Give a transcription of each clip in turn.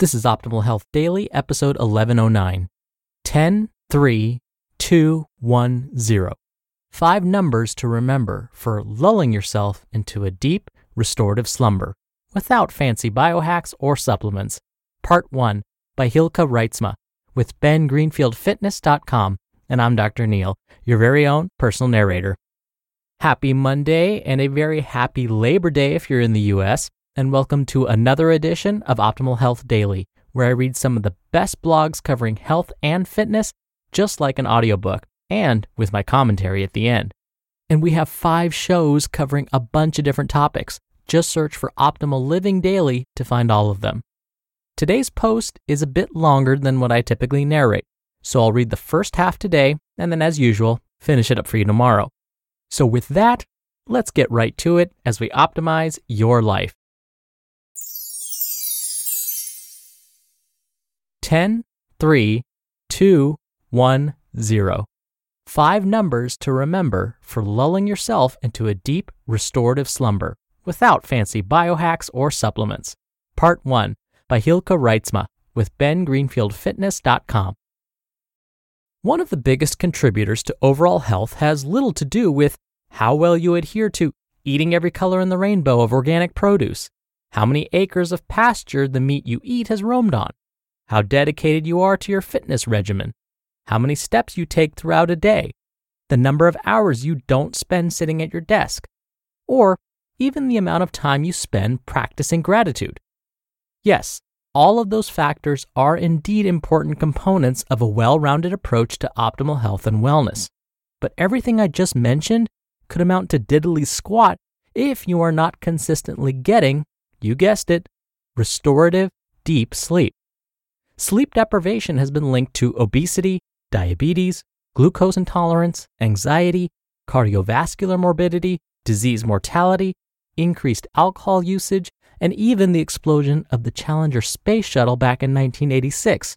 This is Optimal Health Daily, episode 1109 10 3 2 1 0. Five numbers to remember for lulling yourself into a deep, restorative slumber without fancy biohacks or supplements. Part 1 by Hylke Reitsma with bengreenfieldfitness.com. And I'm Dr. Neal, your very own personal narrator. Happy Monday and a very happy Labor Day if you're in the US and welcome to another edition of Optimal Health Daily, where I read some of the best blogs covering health and fitness, just like an audiobook, and with my commentary at the end. And we have five shows covering a bunch of different topics. Just search for Optimal Living Daily to find all of them. Today's post is a bit longer than what I typically narrate, so I'll read the first half today, and then, as usual, finish it up for you tomorrow. So, with that, let's get right to it as we optimize your life. 10, 3, 2, 1, 0. Five numbers to remember for lulling yourself into a deep, restorative slumber without fancy biohacks or supplements. Part 1 by Hylke Reitsma with bengreenfieldfitness.com. One of the biggest contributors to overall health has little to do with how well you adhere to eating every color in the rainbow of organic produce, how many acres of pasture the meat you eat has roamed on, how dedicated you are to your fitness regimen, how many steps you take throughout a day, the number of hours you don't spend sitting at your desk, or even the amount of time you spend practicing gratitude. Yes, all of those factors are indeed important components of a well rounded approach to optimal health and wellness. But everything I just mentioned could amount to diddly squat if you are not consistently getting, you guessed it, restorative deep sleep. Sleep deprivation has been linked to obesity, diabetes, glucose intolerance, anxiety, cardiovascular morbidity, disease mortality, increased alcohol usage, and even the explosion of the Challenger space shuttle back in 1986.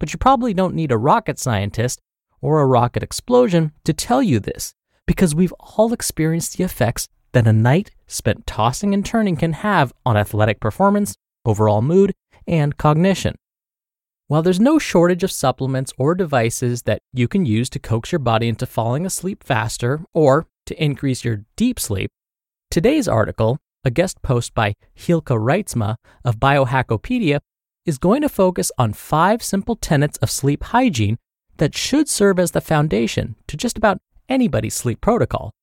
But you probably don't need a rocket scientist or a rocket explosion to tell you this, because we've all experienced the effects that a night spent tossing and turning can have on athletic performance, overall mood, and cognition. While there's no shortage of supplements or devices that you can use to coax your body into falling asleep faster or to increase your deep sleep, today's article, a guest post by Hylke Reitsma of Biohackopedia, is going to focus on five simple tenets of sleep hygiene that should serve as the foundation to just about anybody's sleep protocol.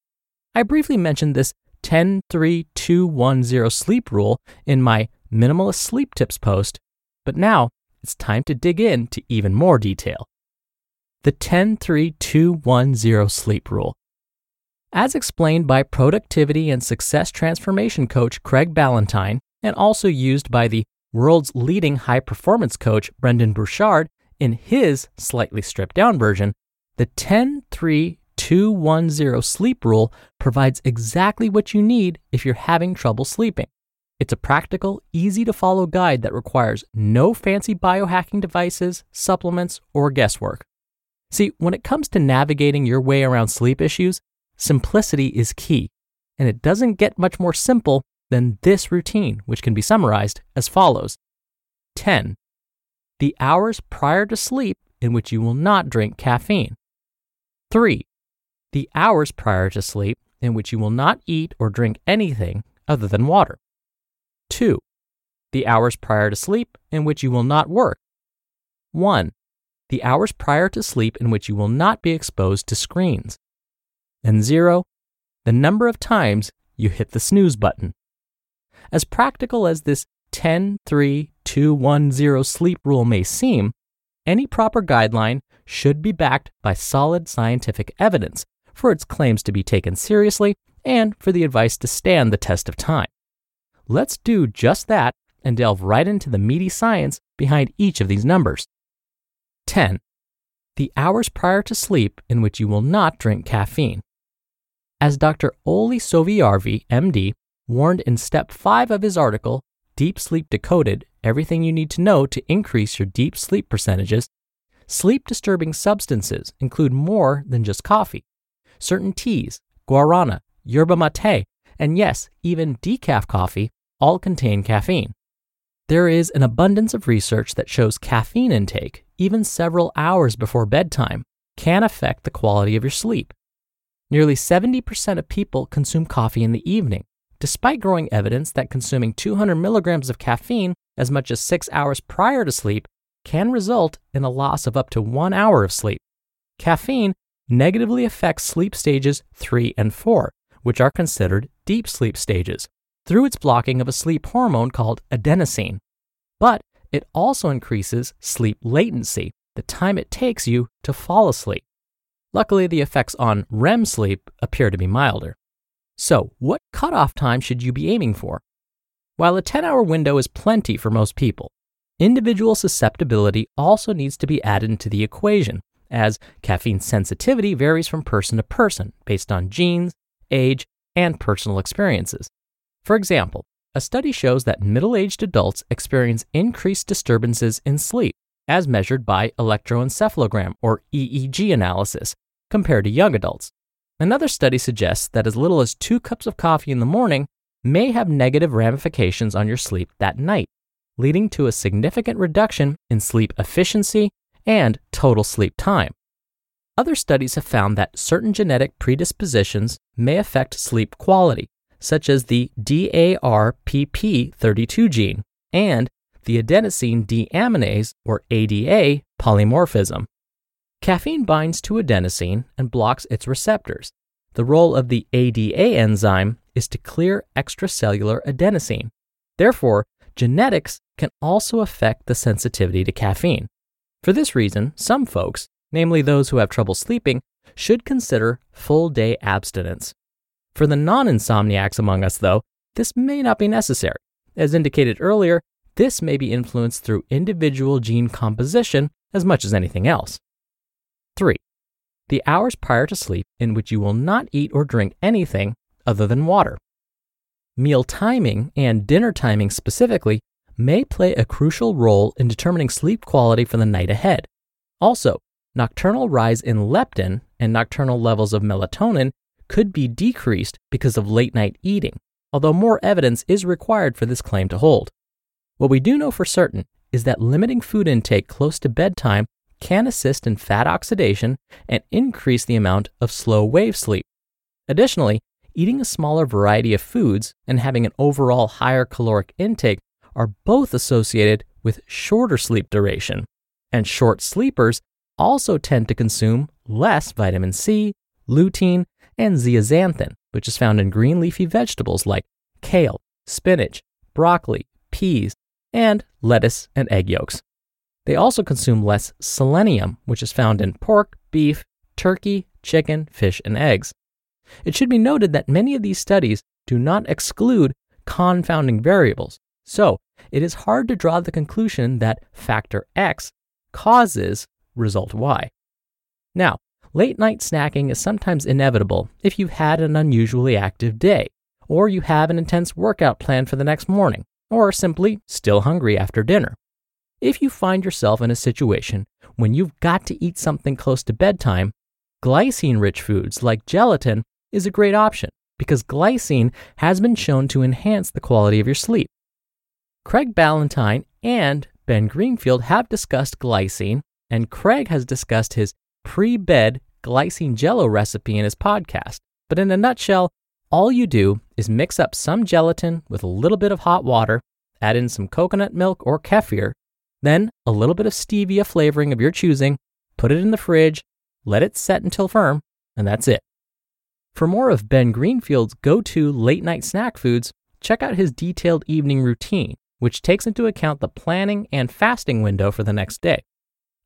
I briefly mentioned this 10 3 2 1 0 sleep rule in my minimalist sleep tips post, but now it's time to dig into even more detail. The 10 3 2 1 0 sleep rule. As explained by productivity and success transformation coach Craig Ballantyne, and also used by the world's leading high performance coach Brendon Burchard in his slightly stripped down version, the 10 3 210 sleep rule provides exactly what you need if you're having trouble sleeping. It's a practical, easy to follow guide that requires no fancy biohacking devices, supplements, or guesswork. See, when it comes to navigating your way around sleep issues, simplicity is key, and it doesn't get much more simple than this routine, which can be summarized as follows 10. The hours prior to sleep in which you will not drink caffeine. 3. The hours prior to sleep in which you will not eat or drink anything other than water. 2. The hours prior to sleep in which you will not work. 1 the hours prior to sleep in which you will not be exposed to screens. And zero, the number of times you hit the snooze button. As practical as this 10 3 2 1 0 sleep rule may seem, any proper guideline should be backed by solid scientific evidence for its claims to be taken seriously and for the advice to stand the test of time. Let's do just that and delve right into the meaty science behind each of these numbers. 10. The hours prior to sleep in which you will not drink caffeine. As Dr. Olli Sovijärvi, MD, warned in step 5 of his article, Deep Sleep Decoded Everything You Need to Know to Increase Your Deep Sleep Percentages, sleep disturbing substances include more than just coffee. Certain teas, guarana, yerba mate, and yes, even decaf coffee all contain caffeine. There is an abundance of research that shows caffeine intake even several hours before bedtime, can affect the quality of your sleep. Nearly 70% of people consume coffee in the evening, despite growing evidence that consuming 200 milligrams of caffeine as much as six hours prior to sleep can result in a loss of up to one hour of sleep. Caffeine negatively affects sleep stages 3 and 4, which are considered deep sleep stages, through its blocking of a sleep hormone called adenosine. But it also increases sleep latency, the time it takes you to fall asleep. Luckily, the effects on REM sleep appear to be milder. So, what cutoff time should you be aiming for? While a 10 hour window is plenty for most people, individual susceptibility also needs to be added into the equation, as caffeine sensitivity varies from person to person based on genes, age, and personal experiences. For example, a study shows that middle aged adults experience increased disturbances in sleep, as measured by electroencephalogram or EEG analysis, compared to young adults. Another study suggests that as little as two cups of coffee in the morning may have negative ramifications on your sleep that night, leading to a significant reduction in sleep efficiency and total sleep time. Other studies have found that certain genetic predispositions may affect sleep quality, such as the DARPP32 gene and the adenosine deaminase, or ADA, polymorphism. Caffeine binds to adenosine and blocks its receptors. The role of the ADA enzyme is to clear extracellular adenosine. Therefore, genetics can also affect the sensitivity to caffeine. For this reason, some folks, namely those who have trouble sleeping, should consider full day abstinence. For the non insomniacs among us, though, this may not be necessary. As indicated earlier, this may be influenced through individual gene composition as much as anything else. 3. The hours prior to sleep in which you will not eat or drink anything other than water. Meal timing and dinner timing specifically may play a crucial role in determining sleep quality for the night ahead. Also, nocturnal rise in leptin and nocturnal levels of melatonin could be decreased because of late night eating, although more evidence is required for this claim to hold. What we do know for certain is that limiting food intake close to bedtime can assist in fat oxidation and increase the amount of slow wave sleep. Additionally, eating a smaller variety of foods and having an overall higher caloric intake are both associated with shorter sleep duration, and short sleepers also tend to consume less vitamin C, lutein, and zeaxanthin, which is found in green leafy vegetables like kale, spinach, broccoli, peas, and lettuce and egg yolks. They also consume less selenium, which is found in pork, beef, turkey, chicken, fish, and eggs. It should be noted that many of these studies do not exclude confounding variables, so it is hard to draw the conclusion that factor X causes result Y. Now, late night snacking is sometimes inevitable if you've had an unusually active day, or you have an intense workout planned for the next morning, or are simply still hungry after dinner. If you find yourself in a situation when you've got to eat something close to bedtime, glycine rich foods like gelatin is a great option because glycine has been shown to enhance the quality of your sleep. Craig Ballantyne and Ben Greenfield have discussed glycine, and Craig has discussed his pre bed glycine jello recipe in his podcast. But in a nutshell, all you do is mix up some gelatin with a little bit of hot water, add in some coconut milk or kefir, then a little bit of stevia flavoring of your choosing, put it in the fridge, let it set until firm, and that's it. For more of Ben Greenfield's go to late night snack foods, check out his detailed evening routine, which takes into account the planning and fasting window for the next day.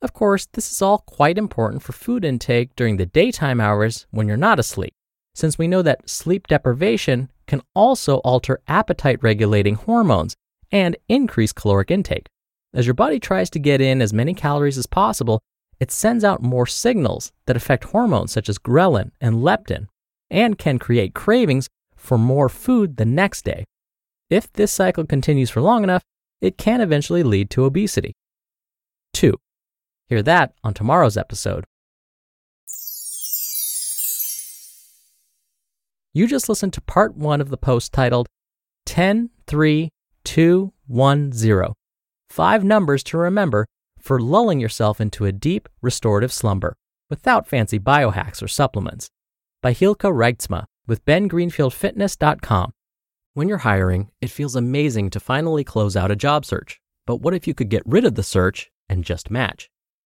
Of course, this is all quite important for food intake during the daytime hours when you're not asleep, since we know that sleep deprivation can also alter appetite regulating hormones and increase caloric intake. As your body tries to get in as many calories as possible, it sends out more signals that affect hormones such as ghrelin and leptin and can create cravings for more food the next day. If this cycle continues for long enough, it can eventually lead to obesity. 2. Hear that on tomorrow's episode. You just listened to part one of the post titled 10210 Five Numbers to Remember for Lulling Yourself into a Deep Restorative Slumber without fancy biohacks or supplements by Hylke Reitsma with bengreenfieldfitness.com. When you're hiring, it feels amazing to finally close out a job search. But what if you could get rid of the search and just match?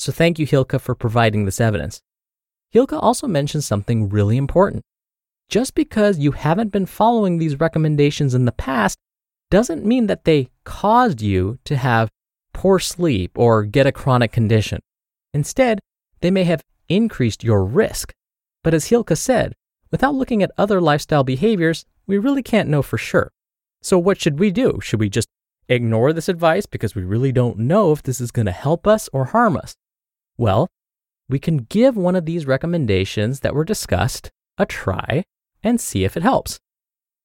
So thank you, Hylke, for providing this evidence. Hylke also mentions something really important. Just because you haven't been following these recommendations in the past doesn't mean that they caused you to have poor sleep or get a chronic condition. Instead, they may have increased your risk. But as Hylke said, without looking at other lifestyle behaviors, we really can't know for sure. So, what should we do? Should we just ignore this advice because we really don't know if this is going to help us or harm us? Well, we can give one of these recommendations that were discussed a try and see if it helps,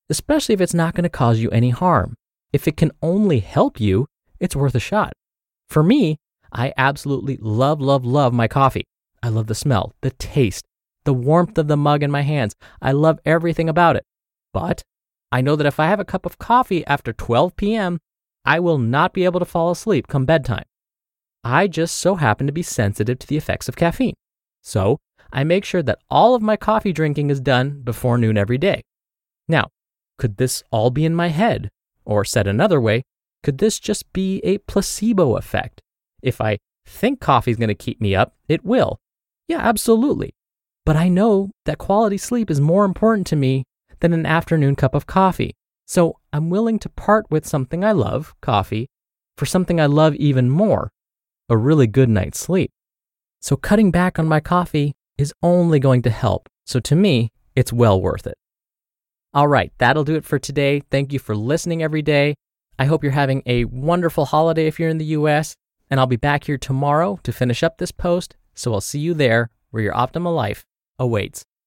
especially if it's not going to cause you any harm. If it can only help you, it's worth a shot. For me, I absolutely love, love, love my coffee. I love the smell, the taste, the warmth of the mug in my hands. I love everything about it. But I know that if I have a cup of coffee after 12 p.m., I will not be able to fall asleep come bedtime. I just so happen to be sensitive to the effects of caffeine. So I make sure that all of my coffee drinking is done before noon every day. Now, could this all be in my head? Or said another way, could this just be a placebo effect? If I think coffee is going to keep me up, it will. Yeah, absolutely. But I know that quality sleep is more important to me than an afternoon cup of coffee. So I'm willing to part with something I love, coffee, for something I love even more, a really good night's sleep. So cutting back on my coffee is only going to help. So to me, it's well worth it. All right, that'll do it for today. Thank you for listening every day. I hope you're having a wonderful holiday if you're in the US, and I'll be back here tomorrow to finish up this post. So I'll see you there where your optimal life awaits.